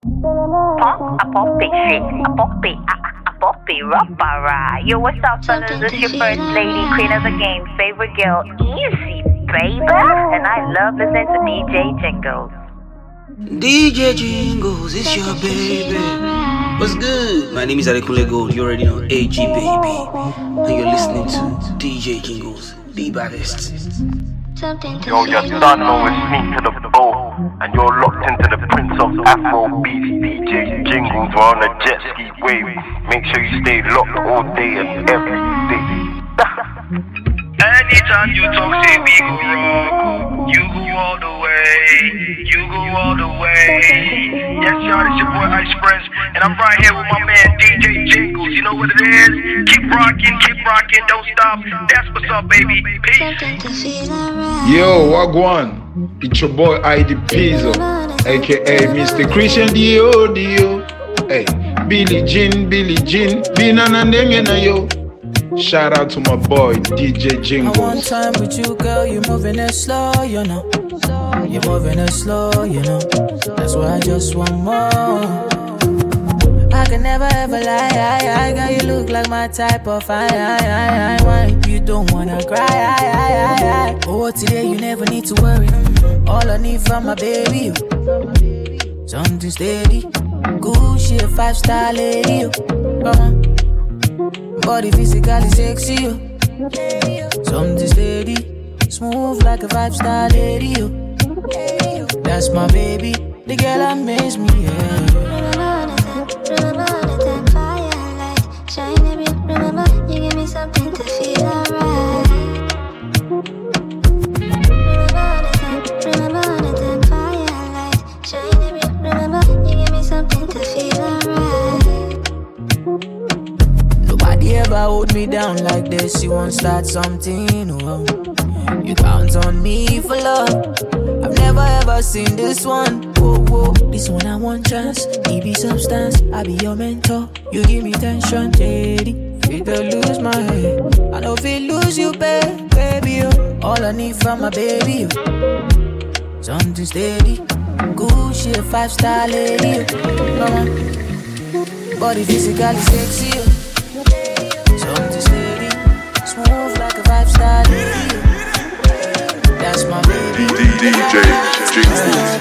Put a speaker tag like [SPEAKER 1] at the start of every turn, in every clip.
[SPEAKER 1] Pump, a poppy, it, shit, a pump it, a, a pump it, rapara. Yo, what's up, fellas? This your first lady, queen of the game, favorite girl, Easy, baby. And I love listening to DJ Jinglez.
[SPEAKER 2] DJ Jinglez, it's your baby. What's good? My name is Adekunle Gold. You already know AG baby, and you're listening to DJ Jinglez, the baddest.
[SPEAKER 3] Yo, you don't know it's me to the bow, and you're locked into the Prince of Afro beats, DJ Jinglez. We're on a jet ski wave. Make sure you stay locked all day and every day.
[SPEAKER 4] Anytime you talk, say we go rock. You go all the way. You go all the way. Yes, y'all, it's your boy Ice Prince, and I'm right here with my man DJ Jinglez. You know what it is? Keep rocking, keep rocking, don't stop. That's what's up, baby. Peace.
[SPEAKER 5] Yo, Wagwan. It's your boy ID Pizzo, aka Mr. Christian Dio Dio. Hey, Billy Jean, Billy Jean, Nengena yo. Shout out to my boy DJ Jingle.
[SPEAKER 6] I want time with you, girl. You're moving it slow, you know. You're moving it slow, you know. That's why I just want more. I can never ever lie, I, I, girl. You look like my type of I, I, I, wine. You don't wanna cry, I, I, I, I. Oh, today you never need to worry. All I need from my baby, something steady. Good shit, five star lady, you. Uh-huh. Body physically sexy, you. Something steady, smooth like a five star lady. You. That's my baby, the girl that makes me yeah.
[SPEAKER 7] Something to feel
[SPEAKER 6] Nobody ever hold me down like this. You won't start something, oh. You count on me for love. I've never ever seen this one. Whoa, whoa. This one I want chance. He be substance. I be your mentor. You give me tension, JD. Feel to lose my head. I know if it lose you, babe, baby. Oh. All I need from my baby. Oh. Something steady. Good shit, five star lady. Oh. Mama. Body physically sexy. Oh. That's my baby.
[SPEAKER 8] DJ.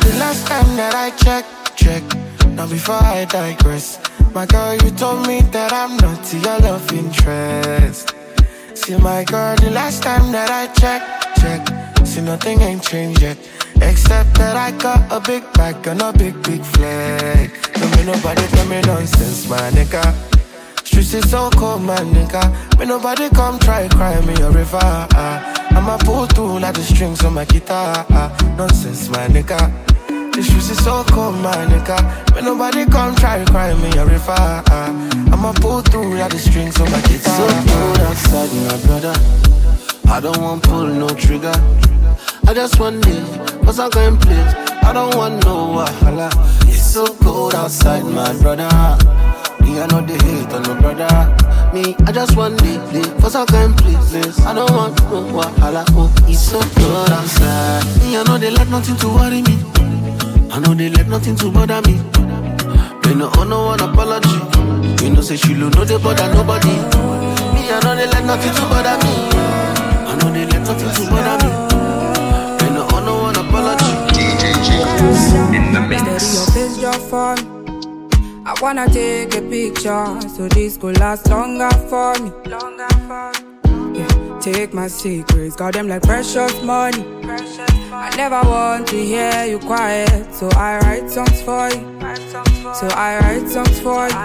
[SPEAKER 9] The last time that I checked, check. Now before I digress, my girl, you told me that I'm not your love interest. See, my girl, the last time that I checked, check. See, nothing ain't changed yet. Except that I got a big bag and a big, big flag. Don't make nobody tell me nonsense, my nigga. Streets is so cold, my nigga. When nobody come try cry me a river. ah. I'ma pull through like the strings on my guitar. ah. Nonsense, my nigga. The streets is so cold, my nigga. When nobody come try cry me a river. ah. I'ma pull through like the strings on my guitar.
[SPEAKER 10] So cold outside, my brother. I don't want pull no trigger. I just want live, cause I'm going place. I don't want no wahala. It's so cold outside, my brother. Me, I know the hate on no brother. Me, I just want live, live, cause I'm going places. I don't want no wahala. Oh, it's so cold outside. Me, I know they let nothing to worry me. I know they let nothing to bother me. They no owe no one apology. You know, say she look no they bother nobody. Me, I know they let nothing to bother me. I know they let nothing to bother me. They no owe no one apology.
[SPEAKER 2] DJ Jinglez in the
[SPEAKER 11] Steady
[SPEAKER 2] mix.
[SPEAKER 11] your face just for me. I wanna take a picture so this could last longer for me. Longer for me. Yeah, take my secrets, got them like precious money. precious I never want to hear you quiet, so I write songs for you. So I write songs for you.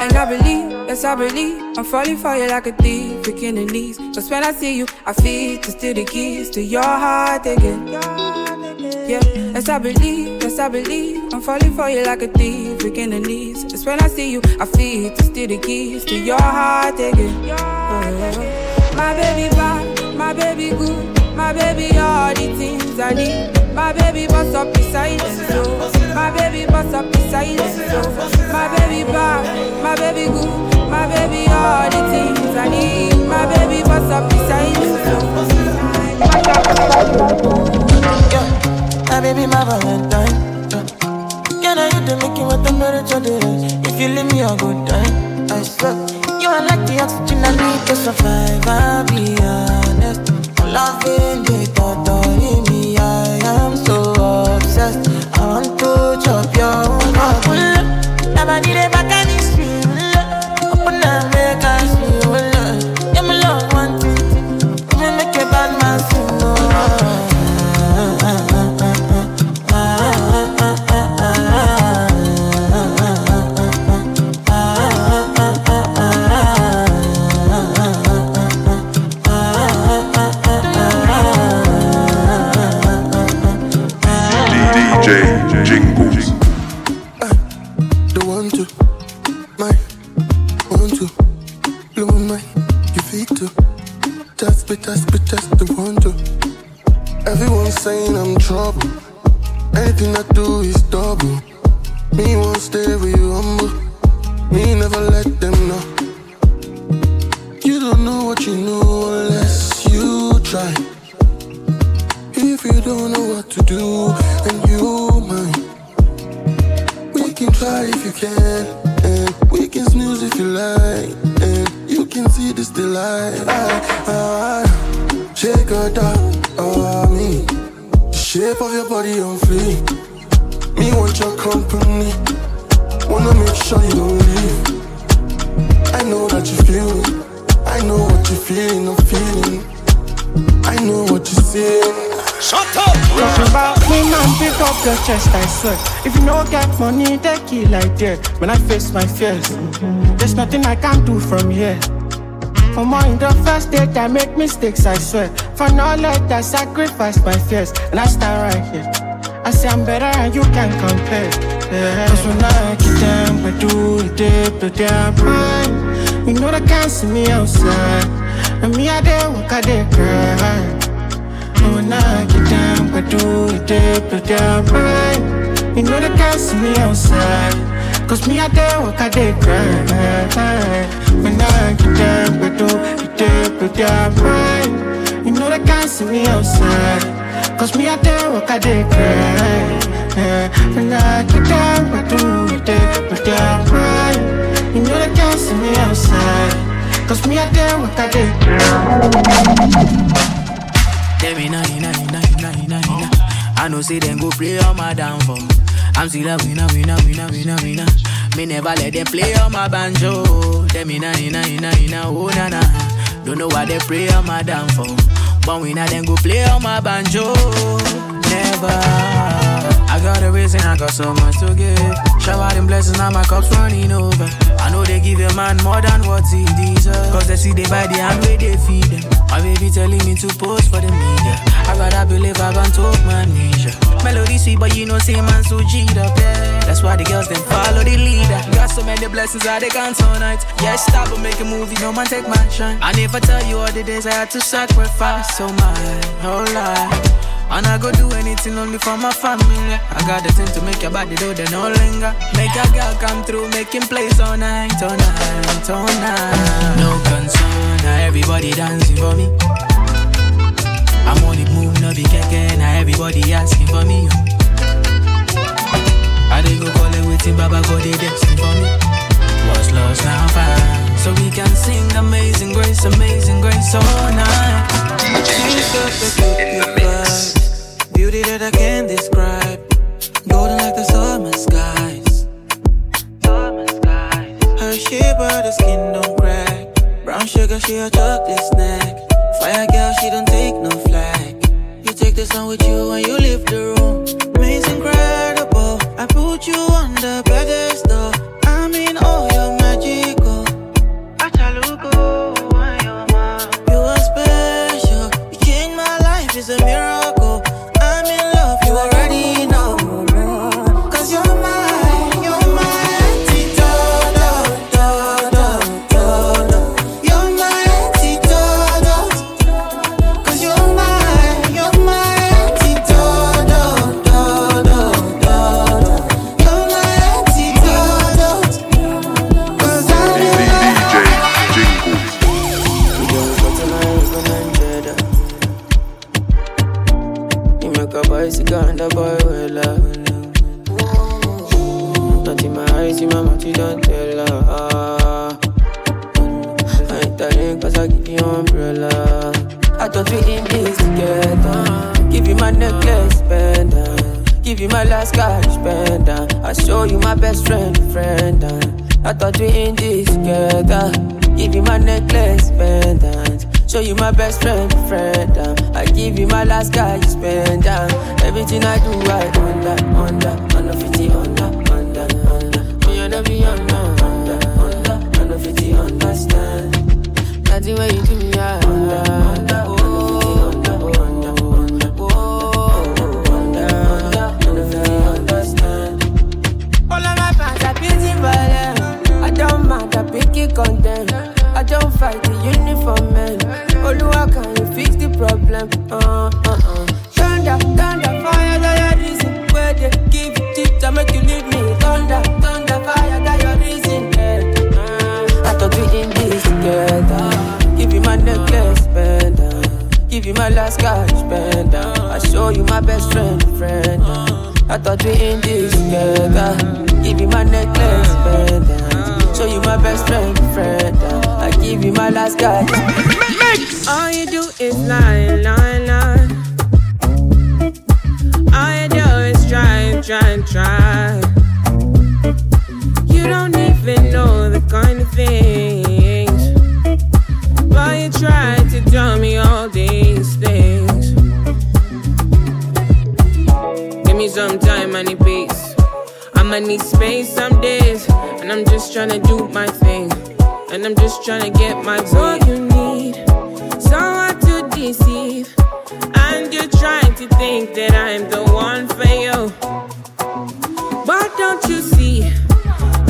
[SPEAKER 11] And I believe, yes I believe, I'm falling for you like a thief, breaking the knees. Cause when I see you, I feel to steal the keys to your heart again. Yeah, yes I believe, yes I believe, I'm falling for you like a thief, breaking the knees. Cause when I see you, I feel to steal the keys to your heart again. Yeah. My baby bad, my baby good. My baby, all the things I need. My baby, bust up the silence, so. My baby, bust up the silence, so. My baby, bad, my baby, good. My baby, all the things I need. My baby, bust up the silence, so.
[SPEAKER 9] Yeah, my baby, my Valentine. Girl,
[SPEAKER 12] now you the making what temperature rise. If you leave me, I go die. I swear. You are like the oxygen I need to survive. I'll be honest. Loving the thought of
[SPEAKER 13] anything I do is double. Me won't stay with you humble. Me never let them know. You don't know what you know unless you try. If you don't know what to do and you mind we can try if you can, and we can snooze if you like, and you can see this delight. I, I, shake a dog on me, shape of your body on fleek. Me want your company, wanna make sure you don't leave. I know that you feel it, I know what you're feeling, I'm feeling. I know what you're saying.
[SPEAKER 14] Shut up!
[SPEAKER 15] Talk about me, man, pick up your chest, I swear. If you no get money, they kill like that. When I face my fears, there's nothing I can do from here. For more the first date, I make mistakes, I swear. For knowledge, I sacrifice my fears, and I stand right here. I say I'm better and you can compare. Yeah. Cause when I get them, I do deep to their mind. You know they can't see me outside. And me, I dare walk, I dare cry. And when I get down, I do deep to their mind. You know they can't see me outside. Cause me, I dare walk, I dare cry. When I get down, I do it deep to their mind. You know they can't see me outside. Cause me, I dare walk, I dare cry. When I get down, I do it deep to their mind. You know they can't see me outside. Cause me, I dare walk, I dare cry.
[SPEAKER 6] Them inna inna inna inna inna inna. I know say them go play on my downfall. I'm still a winner, winner, winner, winner, winner. Me never let them play on my banjo. Them inna inna inna inna oh na na. Don't know why they play on my downfall. But winner them go play on my banjo. Never. I got a reason, I got so much to give. Shower them blessings, now my cup's running over. I know they give a man more than what he deserves. Cause they see they buy the hand where they feed them. My baby telling me to post for the media. I rather believe I can talk my nature. Melody sweet, but you know, say man so G'd up, yeah. That's why the girls them follow the leader. Got so many blessings that they can't tonight. Yeah, stop and make a movie, no man take my shine. I never tell you all the days I had to sacrifice so my whole life. And I go do anything only for my family. I got the thing to make your body do the no linger. Make a girl come through, making plays all night, all night, all night. No concern, now everybody dancing for me. I'm on the move, no be keke, now everybody asking for me. Oh. I dey go call it waiting, Baba go they dancing for me. What's lost now fine, so we can sing Amazing Grace, Amazing Grace all night.
[SPEAKER 16] in the mix.
[SPEAKER 12] Beauty that I can't describe. Golden like the summer skies. Her shape, but the skin don't crack. Brown sugar, she a chocolate snack. Fire girl, she don't take no flag. Take the sun with you when you leave the room. Amazing, incredible. I put you on the pedestal. I mean, oh, you're The boy with love. Touching my eyes, see my mouth, you don't tell her. I ain't telling cause I give you umbrella. I thought we in this together. Give you my necklace, spend Give you my last cash, spend I show you my best friend, friend. I thought we in this together. Give you my necklace, spend Show you my best friend, friend. Um. I give you my last cash, pendant. Um. Everything I do, I under, under, under 50, under, under, under. Oh, you never be under, under, under, under 50, understand. Nothing when you do me, I under, under, problem? Uh, uh, uh. Thunder, thunder, fire, that your reason. Where they give you tips, I make you leave me. Thunder, thunder, fire, that your reason. Yeah. Uh, I thought we in this together. Give you my necklace, pendant. Give you my last cash, pendant. I show you my best friend, friend. I thought we in this together. Give you my necklace, pendant. Show you my best friend, friend. I give you my last cash.
[SPEAKER 17] All you do is lie, lie, lie. All you do is try, try, try. You don't even know the kind of things. But you try to tell me all these things. Give me some time, I need peace. I'ma need space some days. And I'm just trying to do my thing. And I'm just trying to get my So you need deceive. And you're trying to think that I'm the one for you. But don't you see,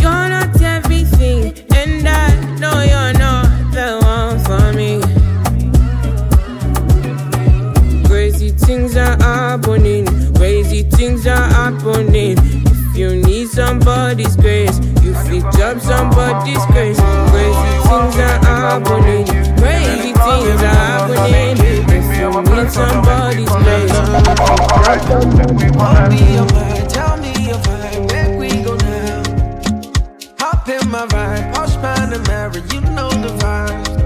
[SPEAKER 17] you're not everything. And I know you're not the one for me. Crazy things are happening, crazy things are happening. If you need somebody's grace, you fit up somebody's grace. Crazy things are happening, crazy things are happening. Need somebody's grace,
[SPEAKER 18] Tell me your vibe, tell me your vibe, where we go now? Hop in my ride, Posh Panamera, you know the vibes.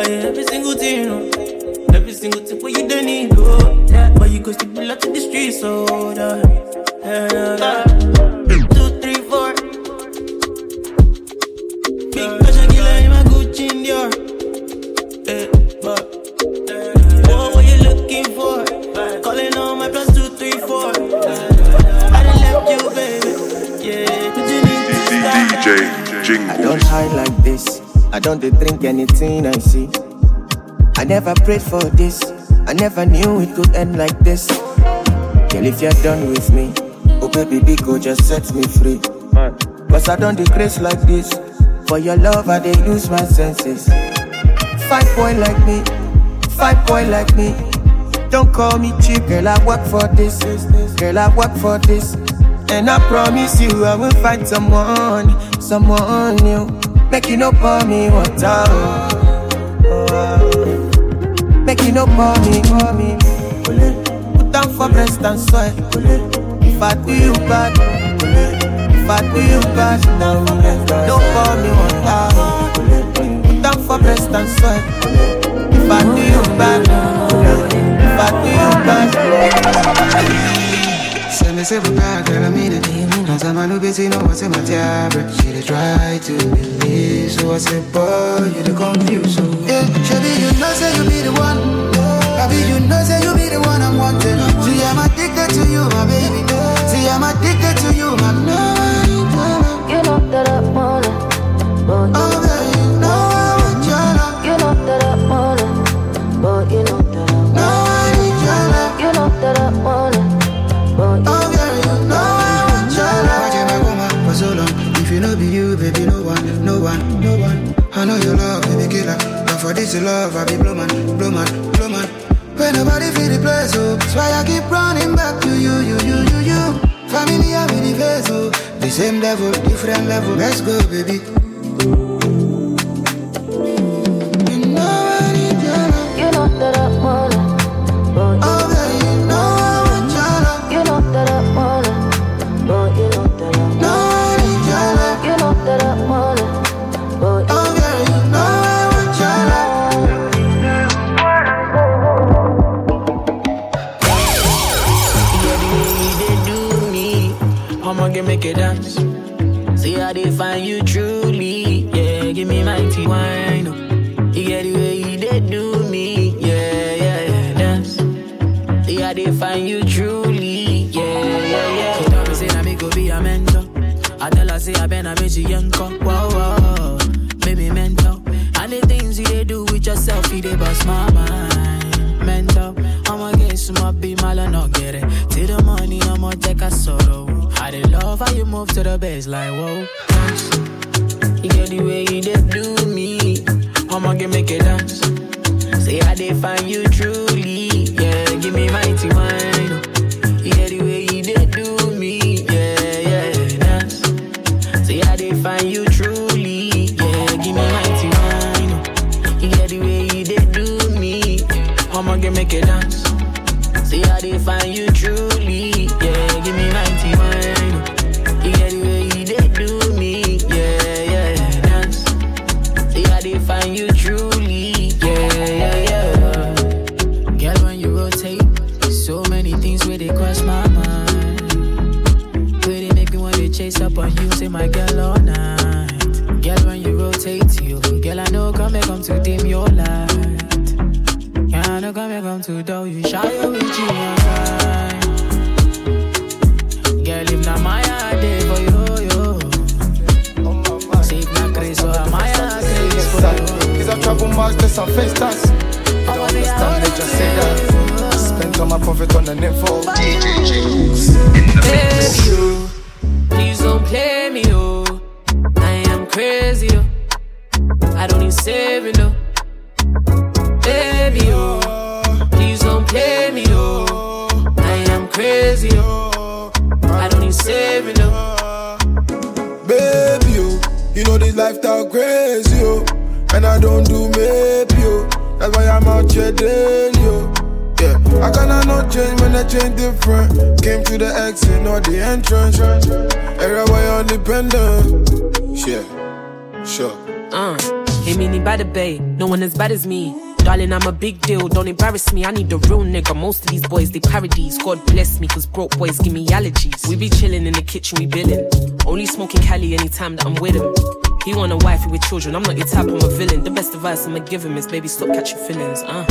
[SPEAKER 18] Like every single thing, oh. every single thing what you don't need, oh. Yeah. But you go still out to the streets, so oh, yeah. yeah, yeah. Big Pasha Gila in my
[SPEAKER 19] Gucci in Dior. Hey, eh, but. Whoa, what you looking for? Calling on my plus two, three, four. I done left
[SPEAKER 20] you, baby.
[SPEAKER 9] Yeah, I don't hide like this. I don't drink anything I see. I never prayed for this. I never knew it could end like this. Girl, if you're done with me, oh baby, big go just set me free. Cause I don't decrease like this. For your love, I dey use my senses. Five boy like me, five boy like me. Don't call me cheap, girl. I work for this, girl. I work for this, and I promise you, I will find someone, someone new. Make you no pour me water, oh. make you no pour me, pour me. Put down for breast and soil. If I do you bad, if I do you bad, now don't pour me water. Put down for breast and soil. If I do you bad, if I do you bad.
[SPEAKER 18] Say me we bad, girl, I mean it. Cause I'm a new busy, know what's in my tablet. She dey try to so I said, boy, you confused. So yeah, Shabby, you know say you be the one. Baby, you know say you be the one I'm wanting. See, I'm addicted to you, my baby. See, I'm addicted to you, my for this is love, I be blow man, blow man, blow man. When nobody feel the place, oh, that's why I keep running back to you, you, you, you, you. Family, I'm in the face, oh. The same level, different level. Let's go, baby.
[SPEAKER 6] Her say I been a me she yanko, whoa, whoa. Baby mentor, and the things you they do with yourself, you they bust my mind. Mentor, I'ma get some up, be mal not get it. Till the money, I'ma take a sorrow. I they love how you move to the bass like whoa. Dance. You get the way you they do me. I'ma get make it dance. Say how they find you truly. Yeah, give me mighty wine. Make it dance. See how they find you truly. You.
[SPEAKER 13] Is a travel master. I don't understand, they just say that. Spent all my profit on the info. DJ Jinglez.
[SPEAKER 6] Baby, oh, please don't play me, oh. I am crazy, oh. I don't need saving, oh. Baby, oh, please don't play me, oh. I am crazy, oh. I don't need saving, oh.
[SPEAKER 13] Baby, you, you know this lifestyle crazy, yo. And I don't do maybe, yo. That's why I'm out here daily, yo. Yeah, I cannot not change when I change different. Came to the exit, not the entrance. Everywhere on dependent. Yeah, sure.
[SPEAKER 21] Uh, hey, mini by the bay, no one as bad as me. Darling, I'm a big deal, don't embarrass me. I need a real nigga. Most of these boys, they parodies. God bless me, cause broke boys give me allergies. We be chilling in the kitchen, we billin'. Only smoking Cali anytime that I'm with him. He want a wifey with children. I'm not your type, I'm a villain. The best advice I'ma give him is baby, stop catching feelings. Uh.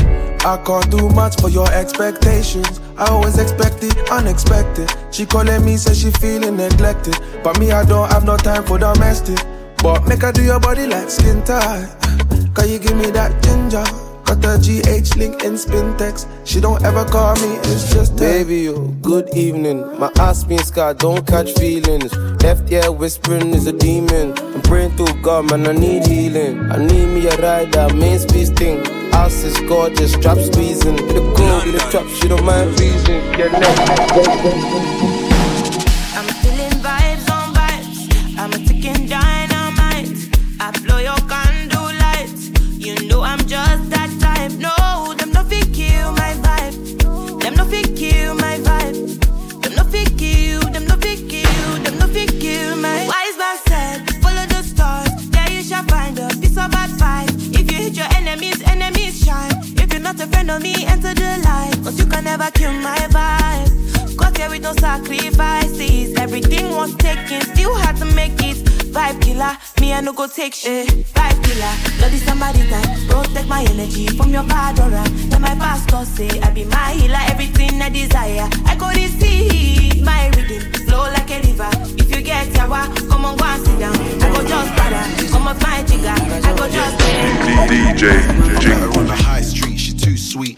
[SPEAKER 13] I can't do much for your expectations. I always expect the unexpected. She calling me, say she feeling neglected. But me, I don't have no time for domestic. But make her do your body like skin tight. Can you give me that ginger? Got the GH link in spin text. She don't ever call me, it's just
[SPEAKER 10] Baby, yo, good evening. My ass being scarred, don't catch feelings. Left ear whispering is a demon. I'm praying to God, man, I need healing. I need me a rider, main speed thing. House is gorgeous, strap squeezing. The with the trap, she don't mind freezing. Get
[SPEAKER 12] I'm of advice. If you hit your enemies, enemies shine. If you're not a friend of me, enter the light. Cause you can never kill my vibe. Got here with no sacrifices. Everything was taken, still had to make it. Vibe killer, me I no go take shit. Vibe killer, bloody somebody time. Protect my energy from your bad aura. Then my pastor say I be my healer, everything I desire. I go to receive my rhythm, flow like a river. If you get yawa, come on go and sit down. I go just para, come off my trigger. I go just
[SPEAKER 8] DJ Jingle.
[SPEAKER 22] on the high street, she too sweet.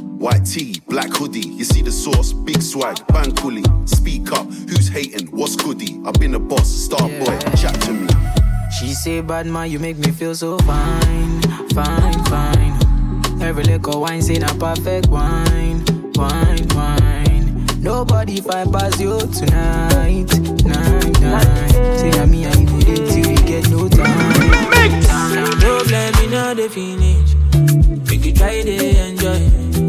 [SPEAKER 22] White tee, black hoodie, you see the sauce, big swag, bang coolie. Speak up, who's hating, what's goody? I've been a boss, star boy, chat to me.
[SPEAKER 6] She say, bad man, you make me feel so fine, fine, fine. Every liquor wine say a perfect wine, wine, wine. Nobody find past you tonight, night, night. Say I'm me and you go there till we get no time. time.
[SPEAKER 19] No blame me, not the finish. Make you try to enjoy.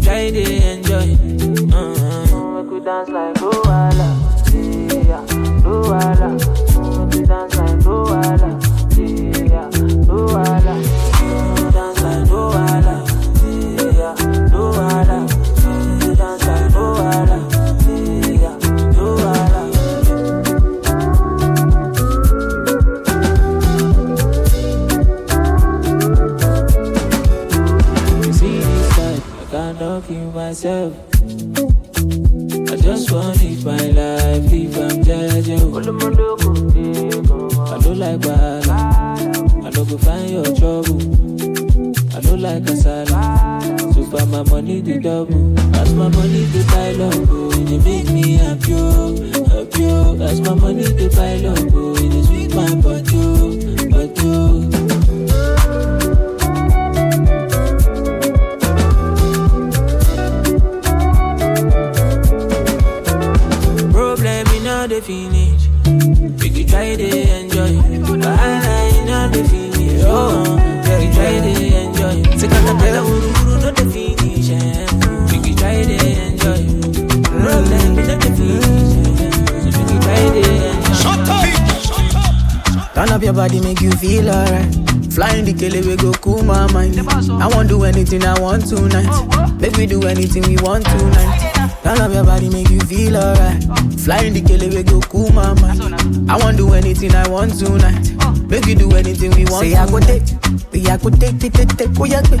[SPEAKER 19] you try to enjoy. Uh-huh. Make you dance like Luala. Yeah, Luala. Want
[SPEAKER 6] tonight. Make we do anything we want tonight. Turn up your body, make you feel alright. Flying the kele, we go cool my mind. I won't do anything I want tonight. Make we do anything we want. Say I go take, we I go take, take, take, take, oh yeah, take.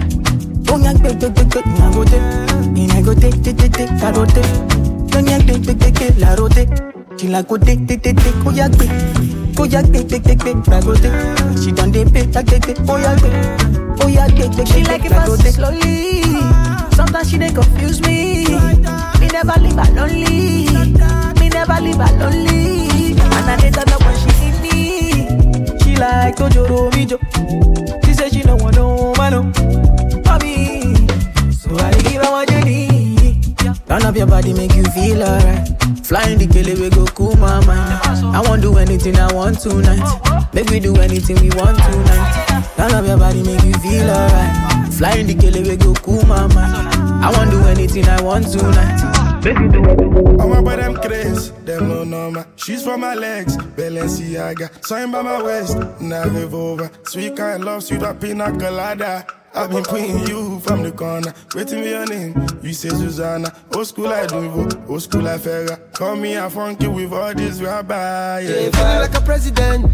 [SPEAKER 6] Oh yeah, take, take, take, take, I go take. I go take, take, take, take, I go take. Don't take, take, take, take, la rote. She like go take, take, take, take, oh yeah, take. Oh yeah, take, take, take, take, I go take. She done dey take, take, take, oh yeah, take. Oh yeah, take, take,
[SPEAKER 12] She like it fast slowly.
[SPEAKER 6] Sometimes she they confuse me. Me never leave her lonely. Me never leave her lonely. And I turn up when she need me. She like Tojoro Mijo. She say she don't want no man no. for me. So I give her what you need. Turn up your body, make you feel alright. Flying the kele we go cool my mind. I won't do anything I want tonight. Make we do anything we want tonight. Turn up your body, make you feel alright. Flying the kele we go cool my mind. I won't do anything I want tonight.
[SPEAKER 13] I want by them craze, them no normal. She's for my legs, Balenciaga. Sign by my waist, Nave over. Sweet kind love, sweet up pina colada. I've been putting you from the corner. Waiting for your name, you say Susanna. Old school like Duvo, old school I Ferra. Call me a funky with all this rabbi.
[SPEAKER 9] Yeah, feeling like a president.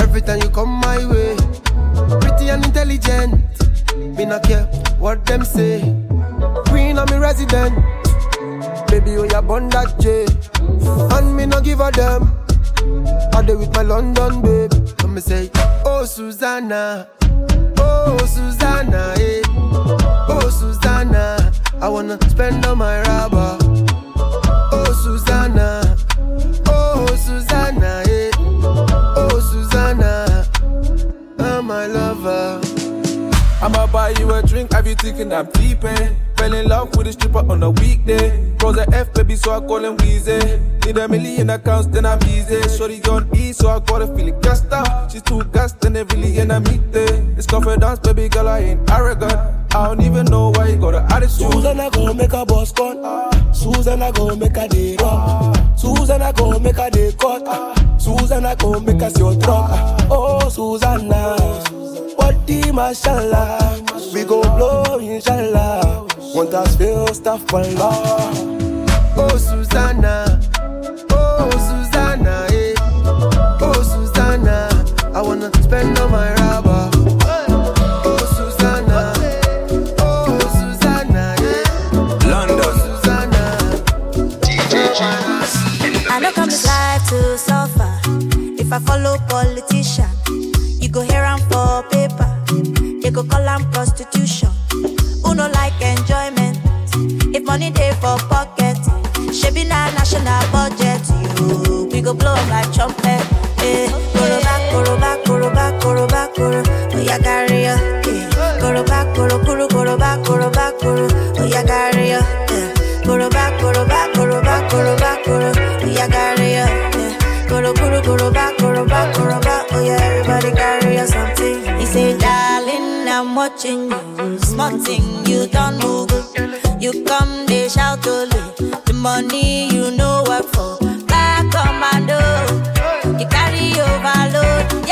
[SPEAKER 9] Every time you come my way, pretty and intelligent. Me not care what them say. Queen of me resident. Baby, oh, you born that J. And me no give a damn. I dey with my London babe. Let me say, oh Susanna, oh Susanna, eh. Oh Susanna, I wanna spend all my rubber. Oh Susanna,
[SPEAKER 23] buy you a drink, have you thinking I'm peeping? Fell in love with a stripper on a weekday. Rose a F, baby, so I call him Weezy. Need a million accounts, then I'm easy. Shorty on E, so I gotta feel it gassed out. She's too gassed, and they really in a meet day. It's confidence, baby girl, I ain't arrogant. I don't even know why you got an attitude.
[SPEAKER 9] Susan, I go make a boss cut. Susan, I go make a day rock. Susan, I go make a day cut. Susan, I go make a your drop. Oh, Susanna. What the mashallah. We go blow, inshallah. Want us feel stuff for love. Oh, Susanna. Oh, Susanna. Eh. Oh, Susanna. I wanna spend all my rubber. Oh, Susanna. Oh, Susanna. Eh.
[SPEAKER 24] London.
[SPEAKER 25] I don't come this life to suffer. If I follow politician, you go hear am for paper. Go call am prostitution. Who no like enjoyment? If money dey for pocket, shebi na national budget. Small thing you don't move. You come, they shout only. The money you know work for. Back commando. You carry overload.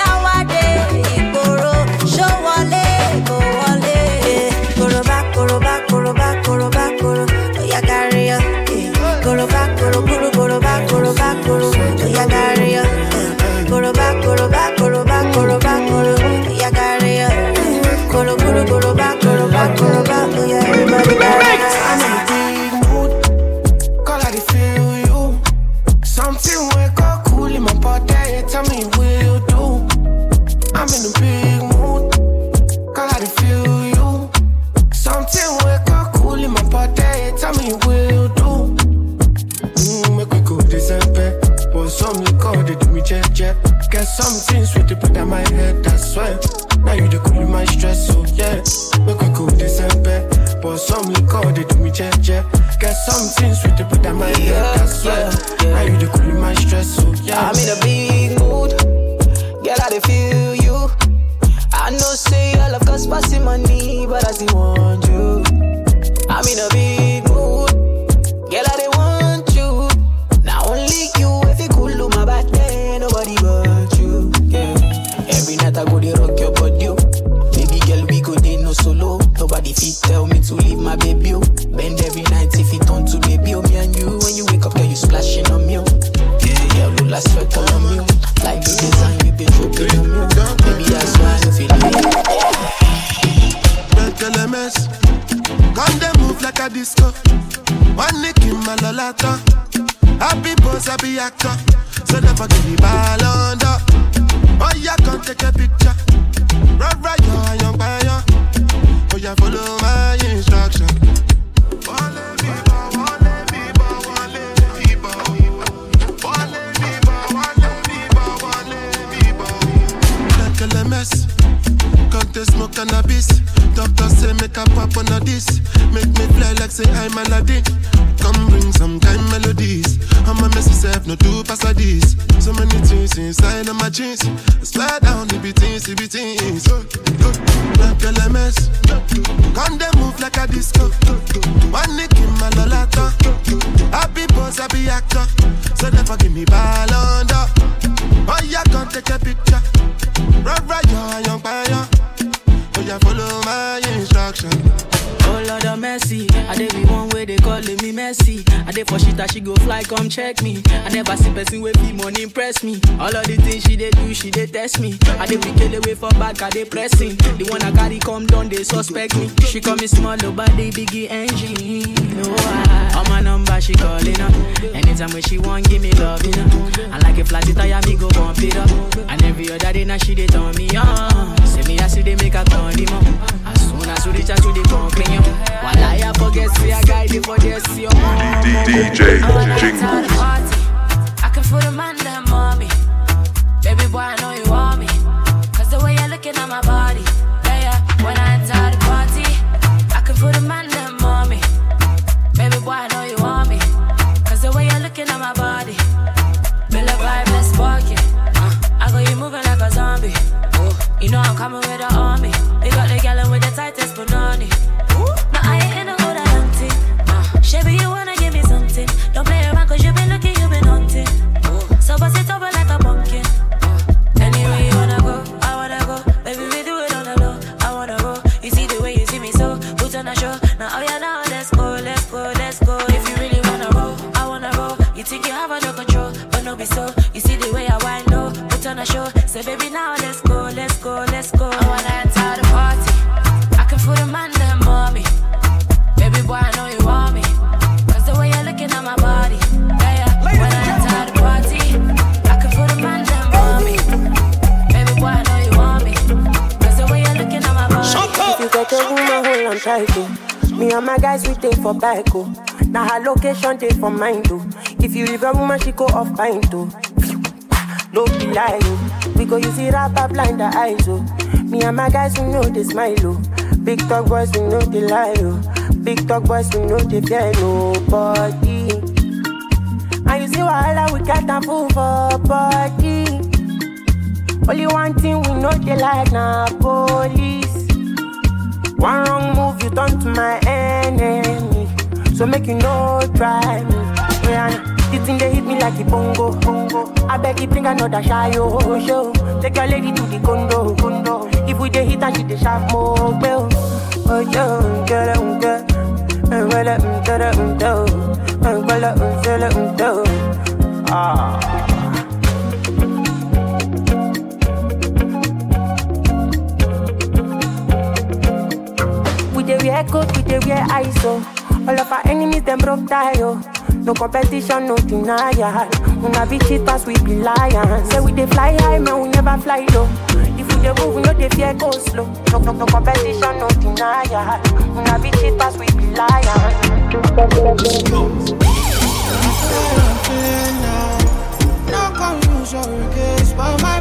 [SPEAKER 6] Pine, too. Oh. No
[SPEAKER 26] be
[SPEAKER 12] lie, oh. We go use it rapper blind the eyes, oh. Me and my guys, we know they smile, oh. Big talk boys, we know they lie, oh. Big talk boys, we know they fear nobody. And you see wahala, we got a fool for body. Only one thing we know they like na police. One wrong move, you turn to my enemy. So make you no try me. Yeah, the thing they hit me like a bongo, bongo. I beg you bring another shy oh show. Take your lady to the condo, condo. If we dey hit and she dey sharp more, well. Oh yo, get it, get it. Well, um, get it, um, do. Ah. We dey wear coat, we dey wear ISO. All of our enemies them broke tie oh. No competition, no denial. Una be cheaters, we be lions. Say we dey fly high, man, we never fly low. If we dey move, we no dey fear go slow. No, no, no competition, no denial. Una be cheaters, we be lions.
[SPEAKER 15] No your case, but my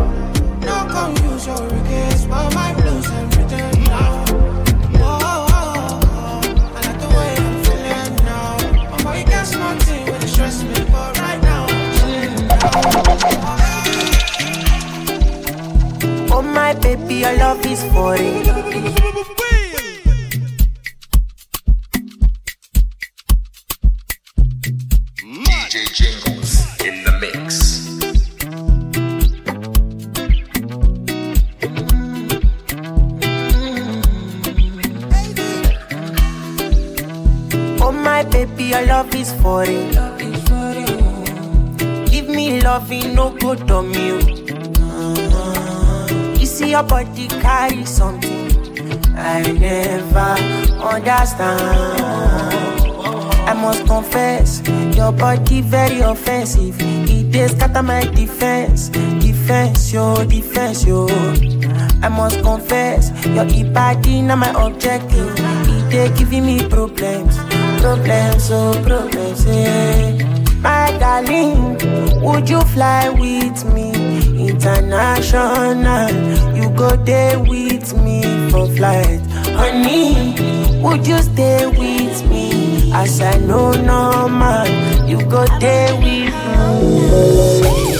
[SPEAKER 15] Oh, oh. I like the way I'm feeling now. Oh, you got smart thing stress me, but right now I'm chilling now.
[SPEAKER 12] Oh my baby, your love is for it.
[SPEAKER 27] DJ
[SPEAKER 28] Jinglez is for it. Give me loving, no good on you. You see your body carry something I never understand. I must confess, your body very offensive. It is scatter my defense, defense, yo, defense, yo. I must confess, your body not my objective. It is giving me problems, problems, oh problems. My darling, would you fly with me international? You go there with me for flight, honey. Would you stay with me? As I know no man, you go there with me.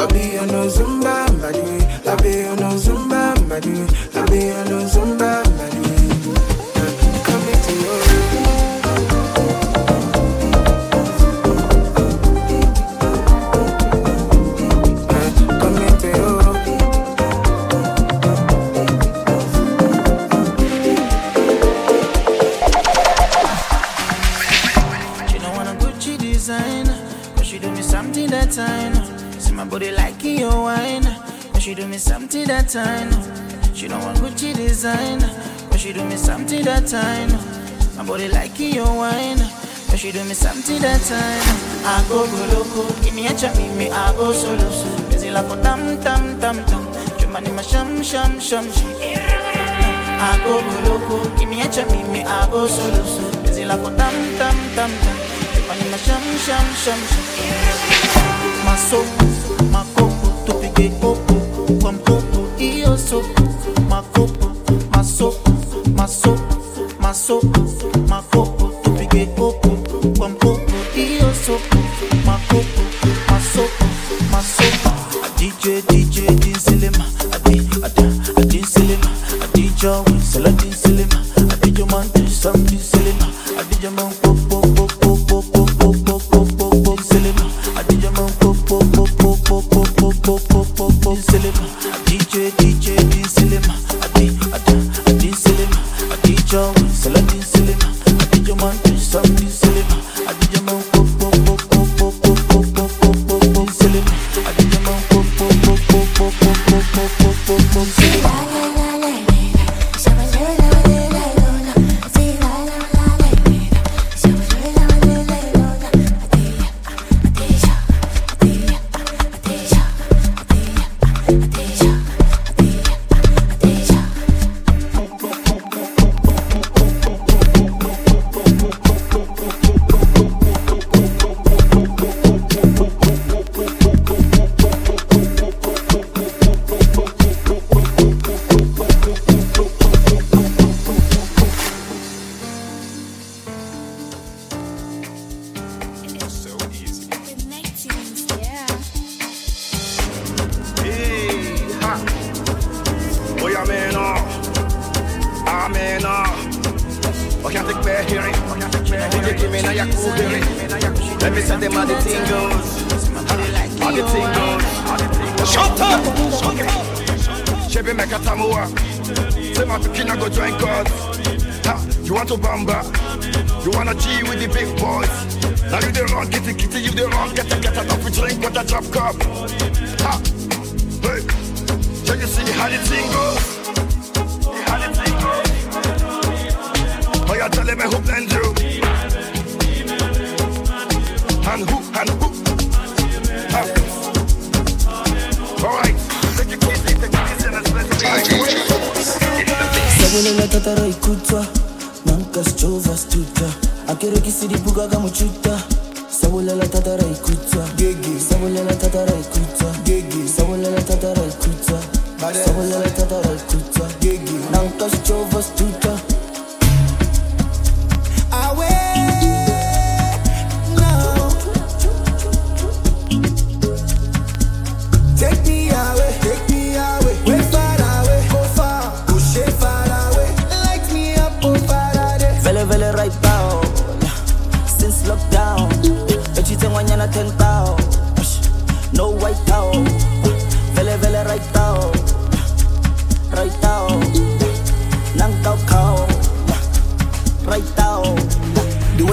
[SPEAKER 28] I'll be on no Zumba, my dude. I'll be on no Zumba, my dude. I'll be on no Zumba. time. She don't want Gucci designer, but she do me something that time. My body like your wine, but she do me something that time. I go go loco, give me a chop, me a go solo solo. Busy like a tam tam tam tam, chumani ma sham sham sham sham. I go go loco, give me a chop, me a go solo solo. Busy like a tam tam tam tam, chumani ma sham sham sham sham. My soul, my coco, to
[SPEAKER 29] pick it
[SPEAKER 30] up.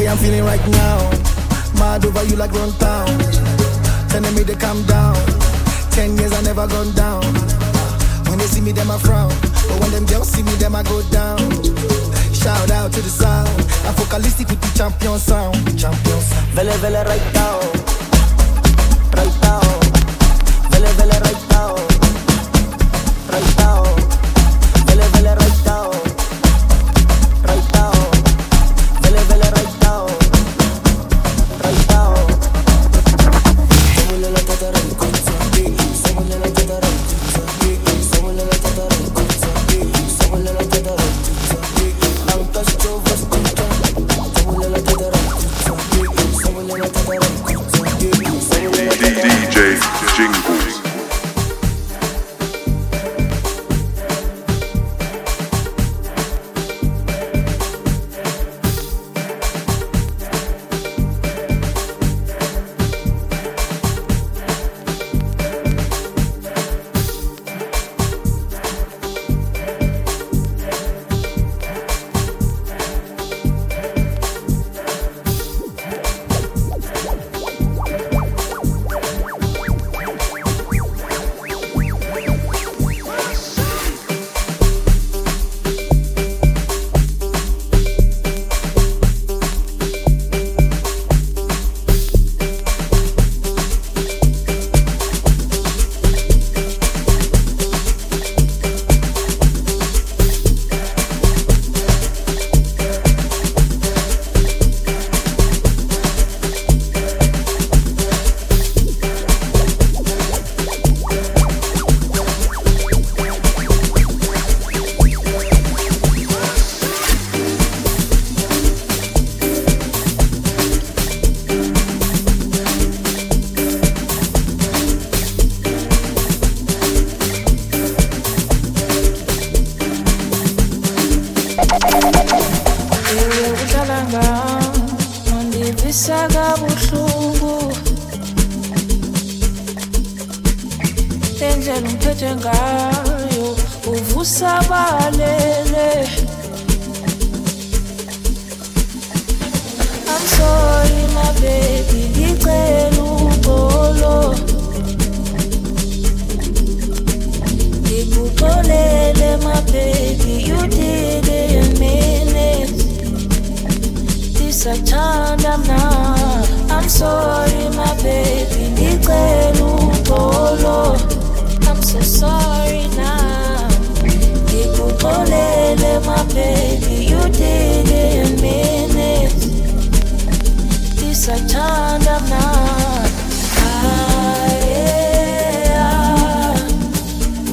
[SPEAKER 30] I'm feeling right now. Mad over you like Runtown. Telling me to calm down. Ten years I never gone down. When they see me, them I frown. But when them girls see me, them I go down. Shout out to the sound. I'm focalistic with the champion sound. Champion sound.
[SPEAKER 18] Vele, vele, right now.
[SPEAKER 25] Ungiphethe ngayo uvusa I'm sorry my baby ngicela uxolo ngikuxolele my baby you mean it ndisathanda mna. I'm sorry my baby ngicela uxolo so sorry now. My baby you didn't mean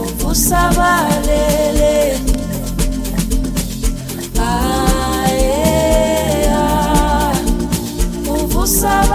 [SPEAKER 25] uvusabalele. Aye, uvusabalele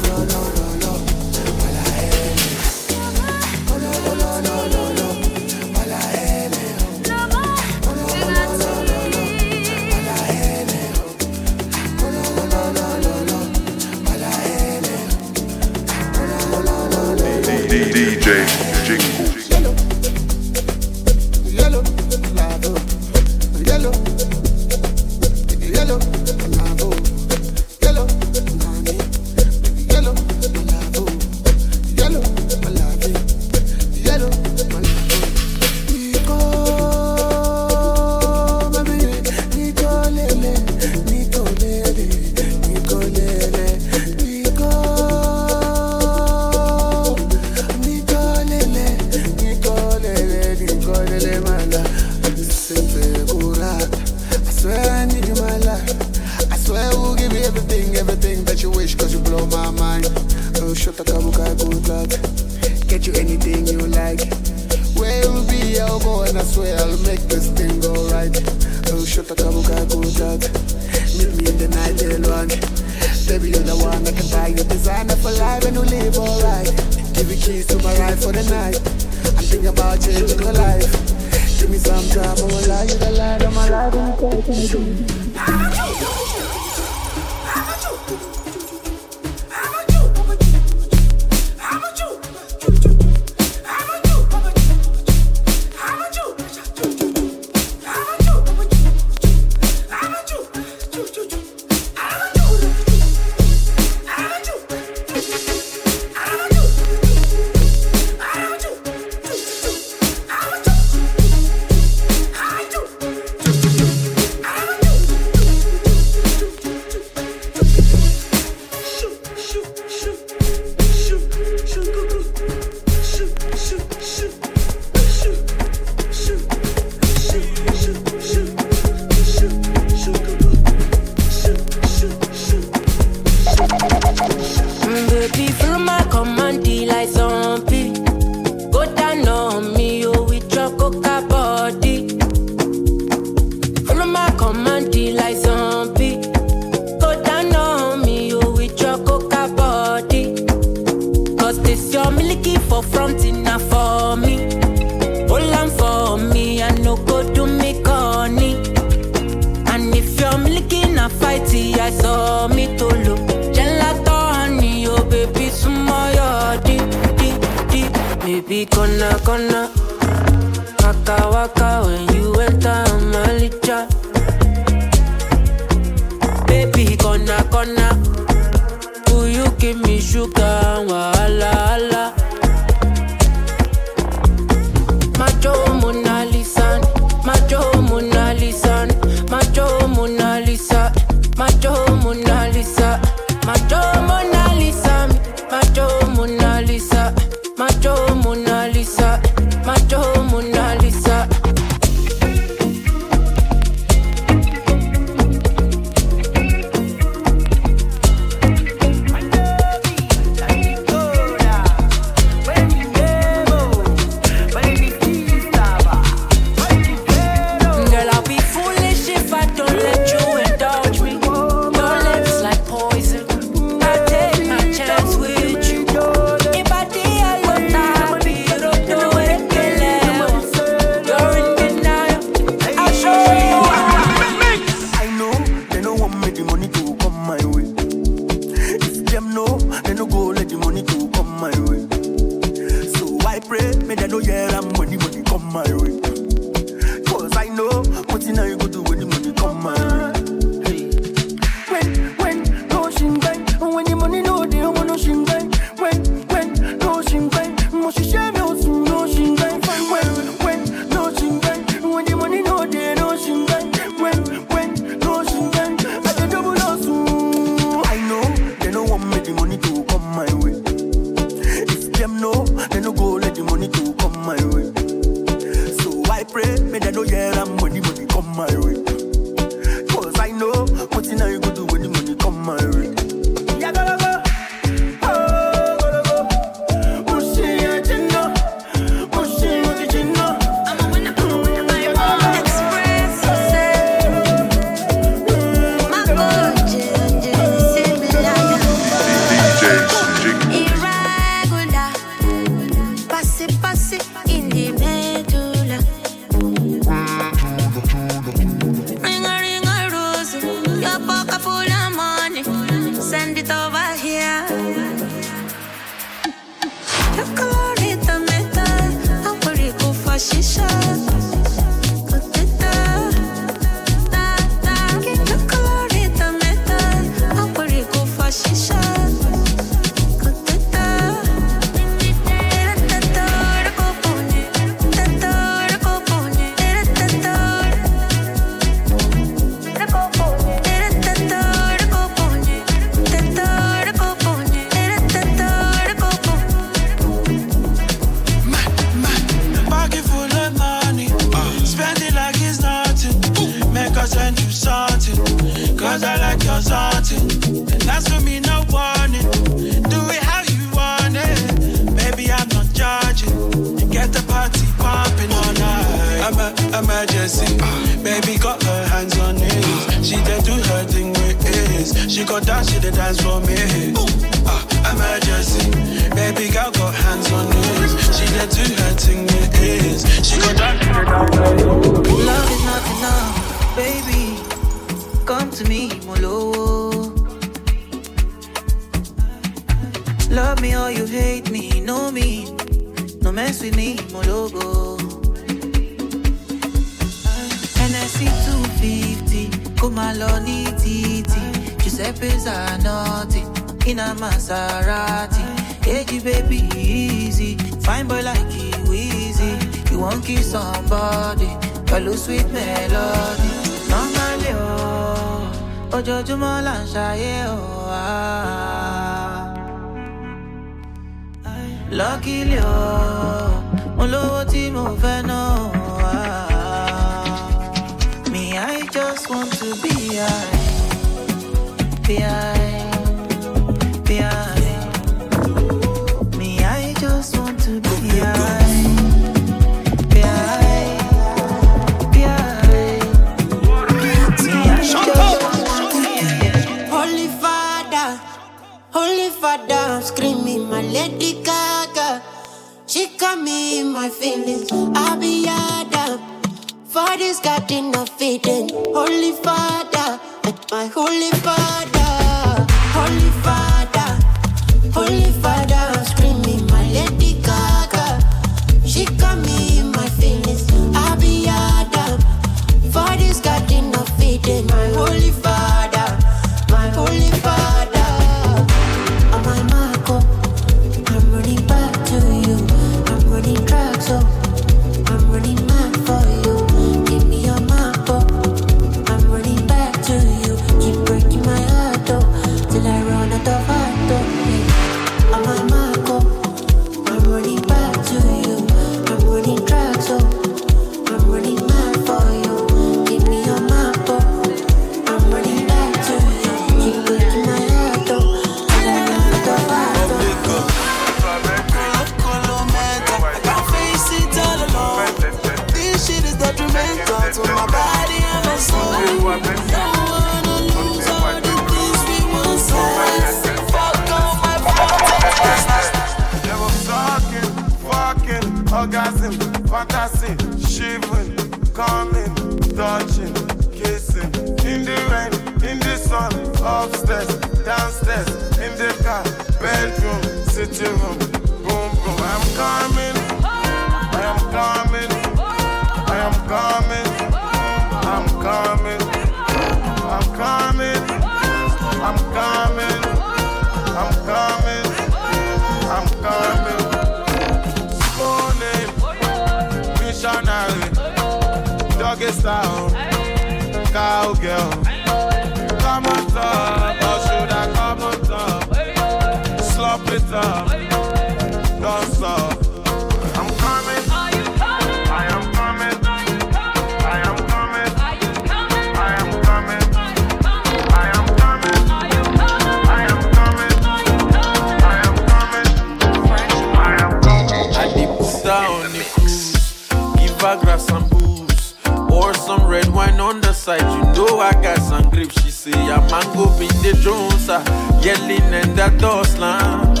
[SPEAKER 31] wine side. You know I got some grip. She say a mango be the Jones, ah, yelling and the door slams.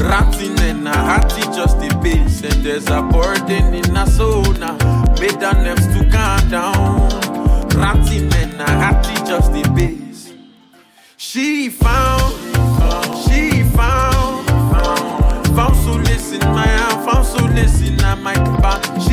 [SPEAKER 31] Ratting and a hattie just the base, and there's a burden in a sauna. Made her nerves to calm down. Ratting and a hattie just the base. She found, she found, found solace in my hand, found solace in my cabin.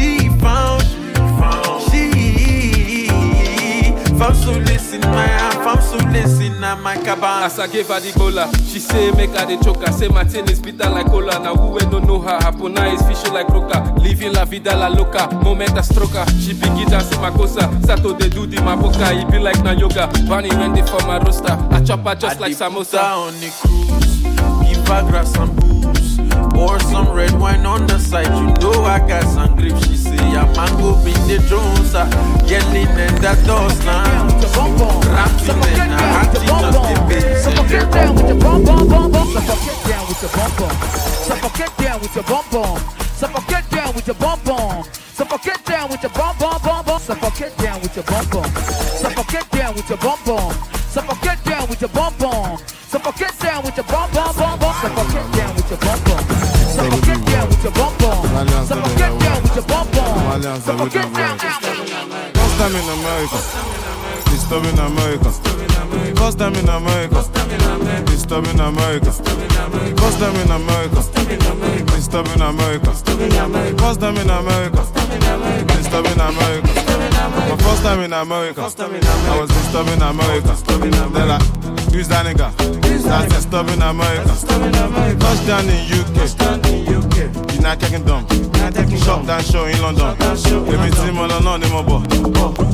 [SPEAKER 31] In my cabin.
[SPEAKER 32] As I gave her the cola, she say make her the choker. Say my tin is bitter like cola. Now who we don't know her? Hapona is fishy like roca. Living la vida la loca, moment a stroker. She begin dancing my cosa. Sato they do the maboka. It be like na yoga. Bunny they for my roster. I chop her just like samosa.
[SPEAKER 31] on the cruise, give her grass and booze, pour some red wine on the side. You know I got some grip. She say a mango be the Jones, ah, yelling and that door slam. Rapping and a hattie just the.
[SPEAKER 33] Suffocate down with your bum bum bum bum. Suffocate down with your bum bum. Suffocate down with your bum bum. Suffocate down with your bum bum. Suffocate down with your bum bum bum bum. Suffocate down with your bum bum. Suffocate down with your bum bum. Suffocate down with your bum bum. Suffocate down with your bum bum bum bum bum. Suffocate down with your bum bum. Suffocate down.
[SPEAKER 13] First time in America. Disturbing America. First time in America. Disturbing America. First time in America. Disturbing America. First time in America. Disturbing America. My first time in America. I was disturbing America. They're like, who's that nigga? That's disturbing America. Touchdown in UK. United Kingdom. Shop down show in London. Èmi tí mo lọ náà ni mo bọ̀.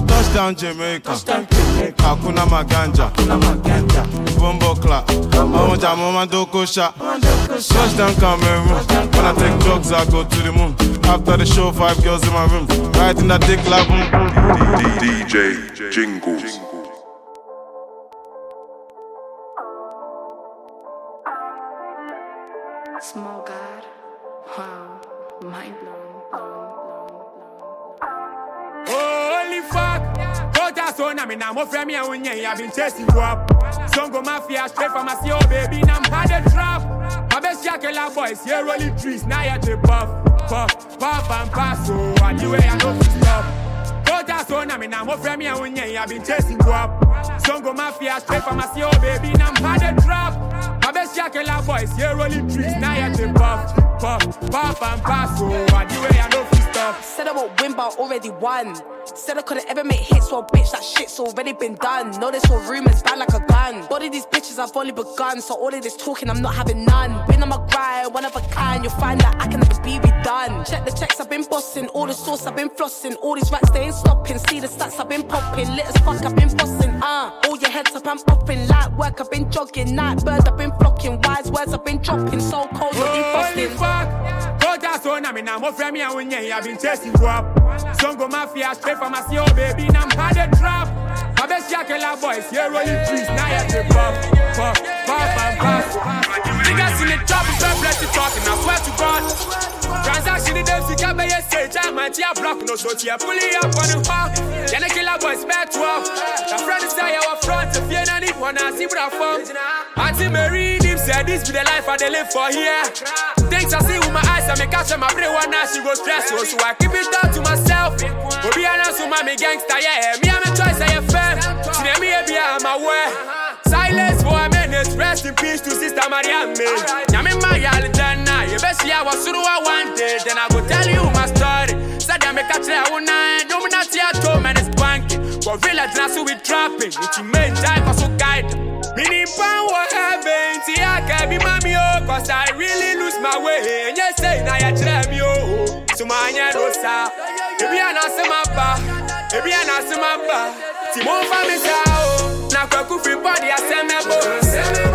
[SPEAKER 13] Touchdown Jamaica. Hakuna Maganja. Bombo clap. Ọmọ jà mo máa dóko ṣá. Touchdown Cameroon. When I take drugs, I go to the moon. After the show, five girls in my room. Riding that dick like boom.
[SPEAKER 8] DJ
[SPEAKER 34] Jinglez. Go to son, I mean, I'm a friend, me, and when I've been chasing you up. Songo Mafia, straight from my CEO, baby, and I'm had a trap. My best yakela boys, here rolling trees, now you're the buff. Puff, puff, and pass, so anyway, I know to stop. Go to son, I mean, I'm a me, and when I've been chasing you up. Songo Mafia, straight from my CEO, baby, and I'm had a trap. My best yakela boys, here rolling trees, now you're the buff. Puff, puff, and pass, so anyway, I know to stop.
[SPEAKER 12] Said I won't win, but I already won. Said I couldn't ever make hits, well, bitch, that shit's already been done. Know this all rumors, bad like a gun. Body these bitches, I've only begun. So all of this talking, I'm not having none. Been on my grind, one of a kind. You'll find that I can never be redone. Check the checks, I've been bossing. All the sauce, I've been flossing. All these rats, they ain't stopping. See the stats, I've been popping. Lit as fuck, I've been bossing. Uh, all your heads up, I'm popping. Light work, I've been jogging. Night bird, I've been flocking. Wise words, I've been dropping. So cold, you're defrosting.
[SPEAKER 34] fuck! Go to son, I mean, I'm friend, me, and when I've been chasing you up. Songo Mafia, straight from my CEO, baby, and I'm had a trap. My best yakela boys, here rolling trees, now you're the puff, puff, puff, and pass. Niggas in the trap, it's not plenty talking, I swear to God. Transaction in them, see, can be a stage, I'm a tear block, no so tear, fully up on the hall. Then the killer boys back 12. The friend is there, our front, if you don't need one, I see what I found. Auntie Mary, him said, this be the life I live for here. Things I see with my eyes, I make catch my brain one now she go stress, so, so I keep it down to myself. Obi Anasu, mommy gangster, yeah, me, I'm a choice, I am fan. See, me, I'm aware. Silence a minute, rest in peace to Sister Mariam. Yami Maya Jana, you best see I was through one day, then I go tell you my story. Said I make a try one night, no, not see here, oh, two minutes banking. But village, now so we trapping, you made die for so guide. Meaning, pound what happened, see, I can be mommy, oh, cause I really lose my way. And you say, now you try me, oh, so my rosa. Maybe I know some abba, maybe I know some abba. Timon family, oh, now kwaku free body, I send me Kill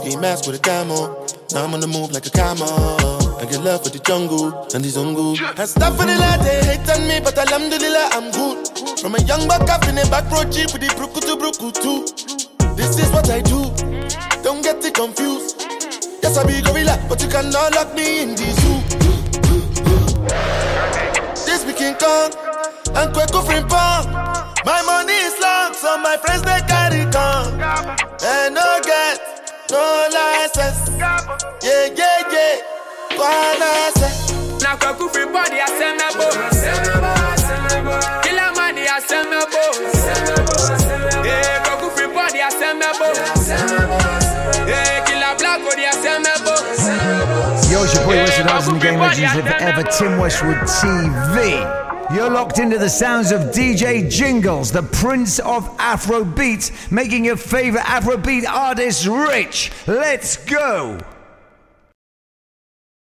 [SPEAKER 9] Ski mask with a camo. Now I'm on the move like a camo. I get love for the jungle and the the lad, they hate on me, but alhamdulillah, I'm good. From a young buck up in a back road jeep with the bruku to bruku too. This is what I do. Don't get it confused. Yes, I be gorilla, but you cannot lock me in the zoo. This be King Kong and Kweku Frimpong. My money is long, so my friends they carry gun. And no no license. Yeah, yeah, yeah.
[SPEAKER 34] Na body, body, black body,
[SPEAKER 35] Yo, it's your boy Westwood House and the Game Legends Live Forever, Tim Westwood TV. You're locked into the sounds of DJ Jinglez, the prince of Afrobeat, making your favorite Afrobeat artists rich. Let's go.